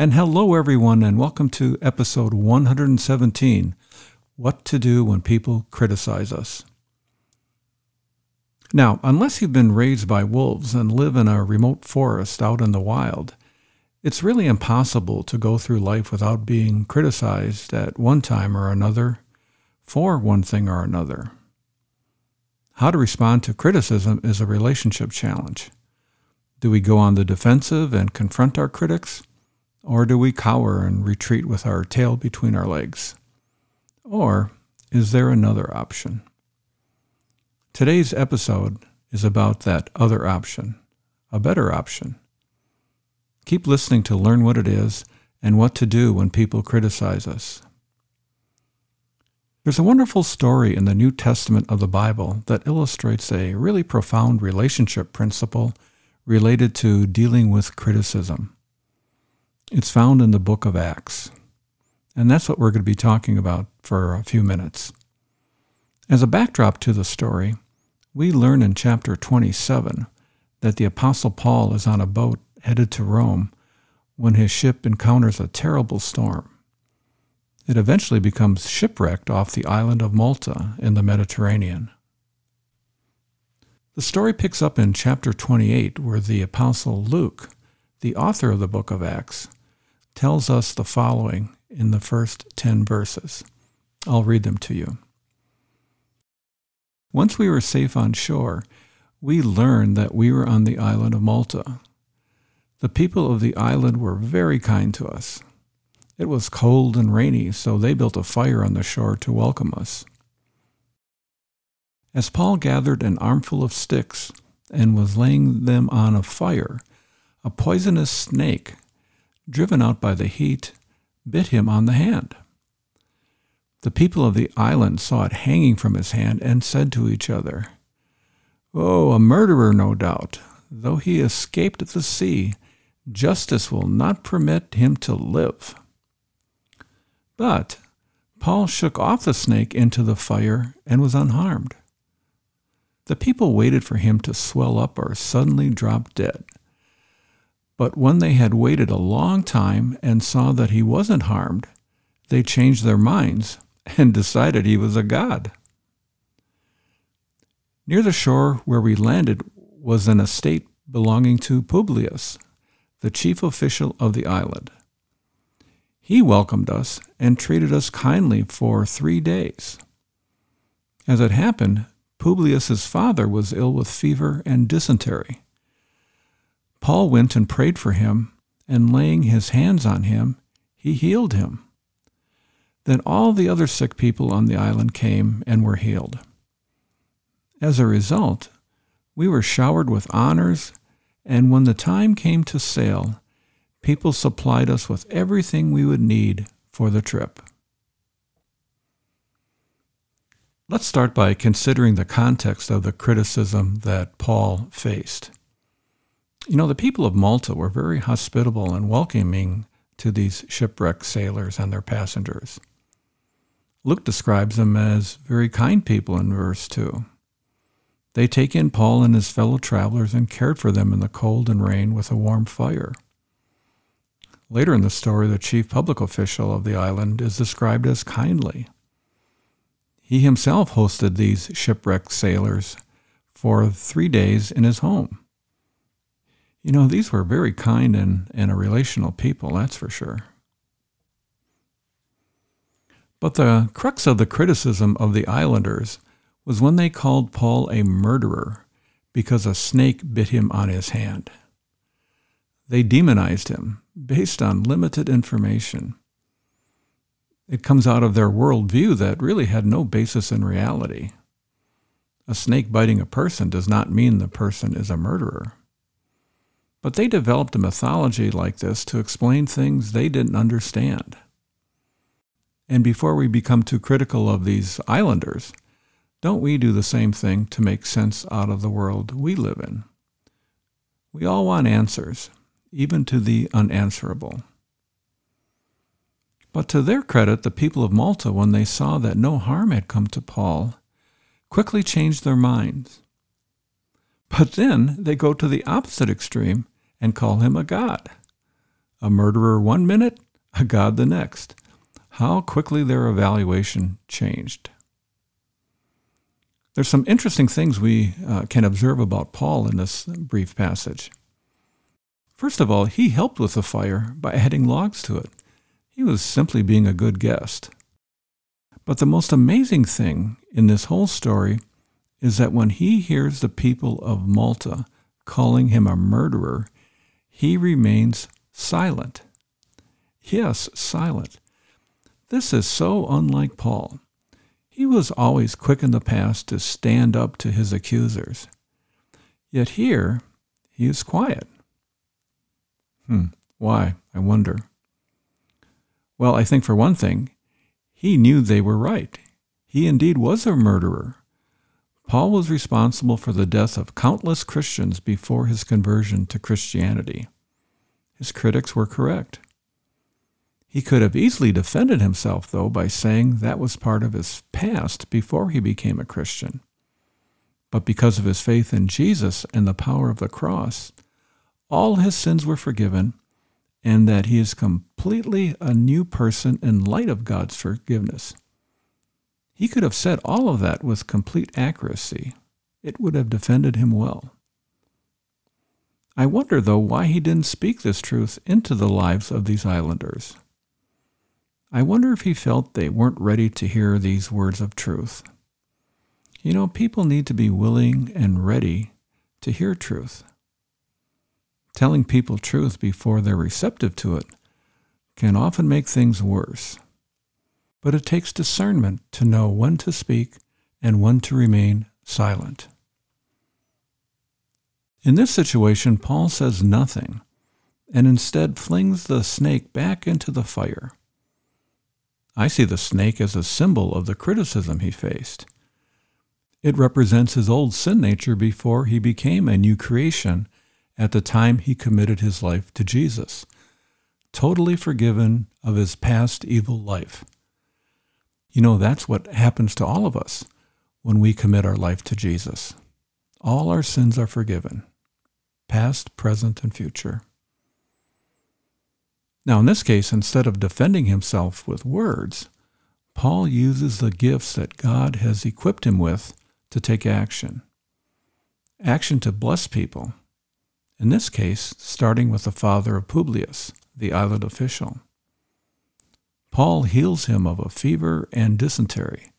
And hello, everyone, and welcome to episode 117 What to Do When People Criticize Us. Now, unless you've been raised by wolves and live in a remote forest out in the wild, it's really impossible to go through life without being criticized at one time or another for one thing or another. How to respond to criticism is a relationship challenge. Do we go on the defensive and confront our critics? Or do we cower and retreat with our tail between our legs? Or is there another option? Today's episode is about that other option, a better option. Keep listening to learn what it is and what to do when people criticize us. There's a wonderful story in the New Testament of the Bible that illustrates a really profound relationship principle related to dealing with criticism. It's found in the book of Acts. And that's what we're going to be talking about for a few minutes. As a backdrop to the story, we learn in chapter 27 that the Apostle Paul is on a boat headed to Rome when his ship encounters a terrible storm. It eventually becomes shipwrecked off the island of Malta in the Mediterranean. The story picks up in chapter 28, where the Apostle Luke, the author of the book of Acts, tells us the following in the first 10 verses. I'll read them to you. Once we were safe on shore, we learned that we were on the island of Malta. The people of the island were very kind to us. It was cold and rainy, so they built a fire on the shore to welcome us. As Paul gathered an armful of sticks and was laying them on a fire, a poisonous snake, driven out by the heat, bit him on the hand. The people of the island saw it hanging from his hand and said to each other, Oh, a murderer, no doubt. Though he escaped the sea, justice will not permit him to live. But Paul shook off the snake into the fire and was unharmed. The people waited for him to swell up or suddenly drop dead. But when they had waited a long time and saw that he wasn't harmed, they changed their minds and decided he was a god. Near the shore where we landed was an estate belonging to Publius, the chief official of the island. He welcomed us and treated us kindly for three days. As it happened, Publius's father was ill with fever and dysentery. Paul went and prayed for him, and laying his hands on him, he healed him. Then all the other sick people on the island came and were healed. As a result, we were showered with honors and when the time came to sail, people supplied us with everything we would need for the trip. Let's start by considering the context of the criticism that Paul faced. You know, the people of Malta were very hospitable and welcoming to these shipwrecked sailors and their passengers. Luke describes them as very kind people in verse 2. They take in Paul and his fellow travelers and cared for them in the cold and rain with a warm fire. Later in the story, the chief public official of the island is described as kindly. He himself hosted these shipwrecked sailors for three days in his home. You know, these were very kind and, and a relational people, that's for sure. But the crux of the criticism of the islanders was when they called Paul a murderer because a snake bit him on his hand. They demonized him based on limited information. It comes out of their worldview that really had no basis in reality. A snake biting a person does not mean the person is a murderer. But they developed a mythology like this to explain things they didn't understand. And before we become too critical of these islanders, don't we do the same thing to make sense out of the world we live in? We all want answers, even to the unanswerable. But to their credit, the people of Malta, when they saw that no harm had come to Paul, quickly changed their minds. But then they go to the opposite extreme and call him a god. A murderer one minute, a god the next. How quickly their evaluation changed. There's some interesting things we uh, can observe about Paul in this brief passage. First of all, he helped with the fire by adding logs to it. He was simply being a good guest. But the most amazing thing in this whole story is that when he hears the people of Malta calling him a murderer, he remains silent. Yes, silent. This is so unlike Paul. He was always quick in the past to stand up to his accusers. Yet here, he is quiet. Hmm, why, I wonder. Well, I think for one thing, he knew they were right. He indeed was a murderer. Paul was responsible for the death of countless Christians before his conversion to Christianity. His critics were correct. He could have easily defended himself, though, by saying that was part of his past before he became a Christian. But because of his faith in Jesus and the power of the cross, all his sins were forgiven, and that he is completely a new person in light of God's forgiveness. He could have said all of that with complete accuracy. It would have defended him well. I wonder, though, why he didn't speak this truth into the lives of these islanders. I wonder if he felt they weren't ready to hear these words of truth. You know, people need to be willing and ready to hear truth. Telling people truth before they're receptive to it can often make things worse but it takes discernment to know when to speak and when to remain silent. In this situation, Paul says nothing and instead flings the snake back into the fire. I see the snake as a symbol of the criticism he faced. It represents his old sin nature before he became a new creation at the time he committed his life to Jesus, totally forgiven of his past evil life. You know, that's what happens to all of us when we commit our life to Jesus. All our sins are forgiven, past, present, and future. Now, in this case, instead of defending himself with words, Paul uses the gifts that God has equipped him with to take action. Action to bless people. In this case, starting with the father of Publius, the island official. Paul heals him of a fever and dysentery.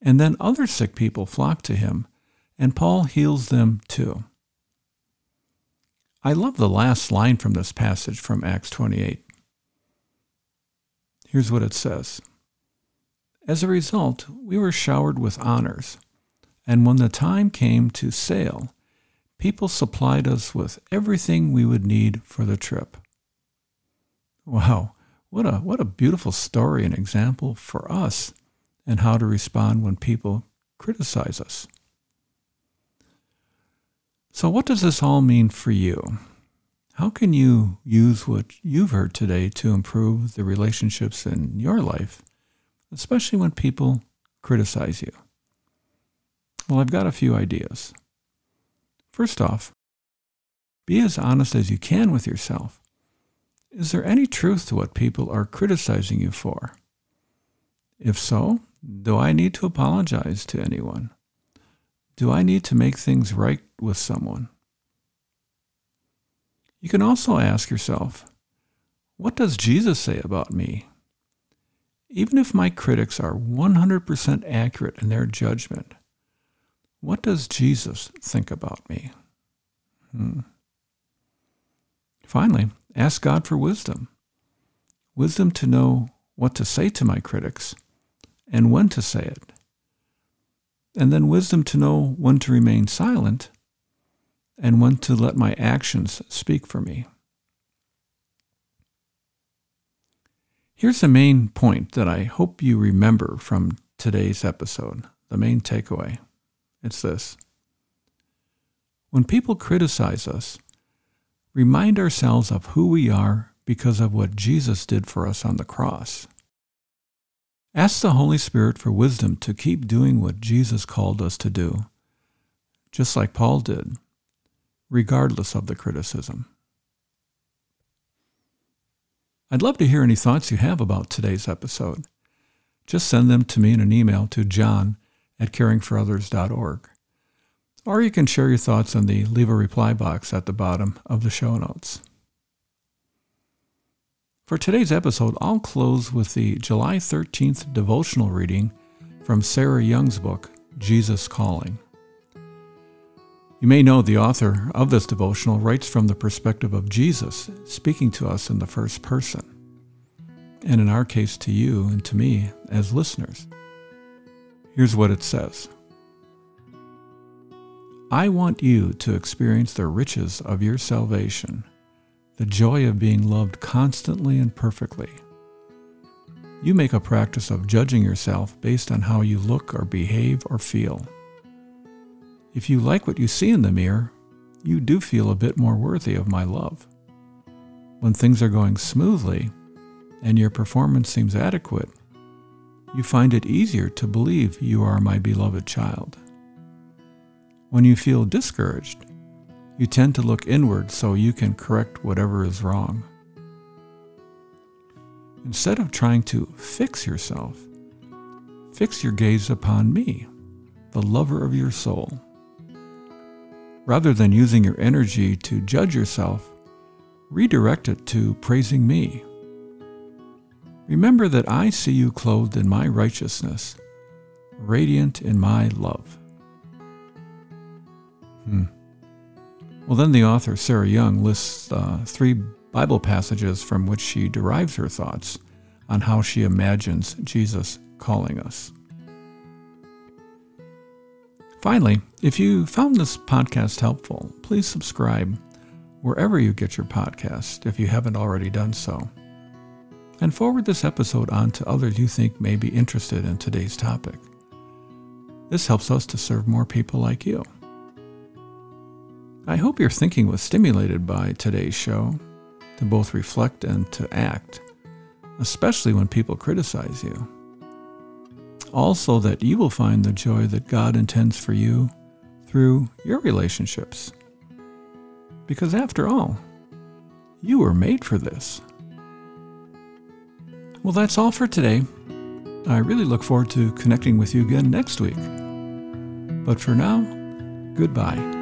And then other sick people flock to him, and Paul heals them too. I love the last line from this passage from Acts 28. Here's what it says As a result, we were showered with honors, and when the time came to sail, people supplied us with everything we would need for the trip. Wow, what a what a beautiful story and example for us and how to respond when people criticize us. So what does this all mean for you? How can you use what you've heard today to improve the relationships in your life, especially when people criticize you? Well, I've got a few ideas. First off, be as honest as you can with yourself is there any truth to what people are criticizing you for? If so, do I need to apologize to anyone? Do I need to make things right with someone? You can also ask yourself, what does Jesus say about me? Even if my critics are 100% accurate in their judgment, what does Jesus think about me? Hmm. Finally, Ask God for wisdom. Wisdom to know what to say to my critics and when to say it. And then wisdom to know when to remain silent and when to let my actions speak for me. Here's the main point that I hope you remember from today's episode, the main takeaway. It's this. When people criticize us, remind ourselves of who we are because of what Jesus did for us on the cross. Ask the Holy Spirit for wisdom to keep doing what Jesus called us to do, just like Paul did, regardless of the criticism. I'd love to hear any thoughts you have about today's episode. Just send them to me in an email to john at caringforothers.org. Or you can share your thoughts in the leave a reply box at the bottom of the show notes. For today's episode, I'll close with the July 13th devotional reading from Sarah Young's book, Jesus Calling. You may know the author of this devotional writes from the perspective of Jesus, speaking to us in the first person, and in our case to you and to me as listeners. Here's what it says I want you to experience the riches of your salvation, the joy of being loved constantly and perfectly. You make a practice of judging yourself based on how you look or behave or feel. If you like what you see in the mirror, you do feel a bit more worthy of my love. When things are going smoothly and your performance seems adequate, you find it easier to believe you are my beloved child. When you feel discouraged, you tend to look inward so you can correct whatever is wrong. Instead of trying to fix yourself, fix your gaze upon me, the lover of your soul. Rather than using your energy to judge yourself, redirect it to praising me. Remember that I see you clothed in my righteousness, radiant in my love. Hmm. Well, then the author, Sarah Young, lists uh, three Bible passages from which she derives her thoughts on how she imagines Jesus calling us. Finally, if you found this podcast helpful, please subscribe wherever you get your podcast if you haven't already done so. And forward this episode on to others you think may be interested in today's topic. This helps us to serve more people like you. I hope your thinking was stimulated by today's show to both reflect and to act, especially when people criticize you. Also, that you will find the joy that God intends for you through your relationships. Because after all, you were made for this. Well, that's all for today. I really look forward to connecting with you again next week. But for now, goodbye.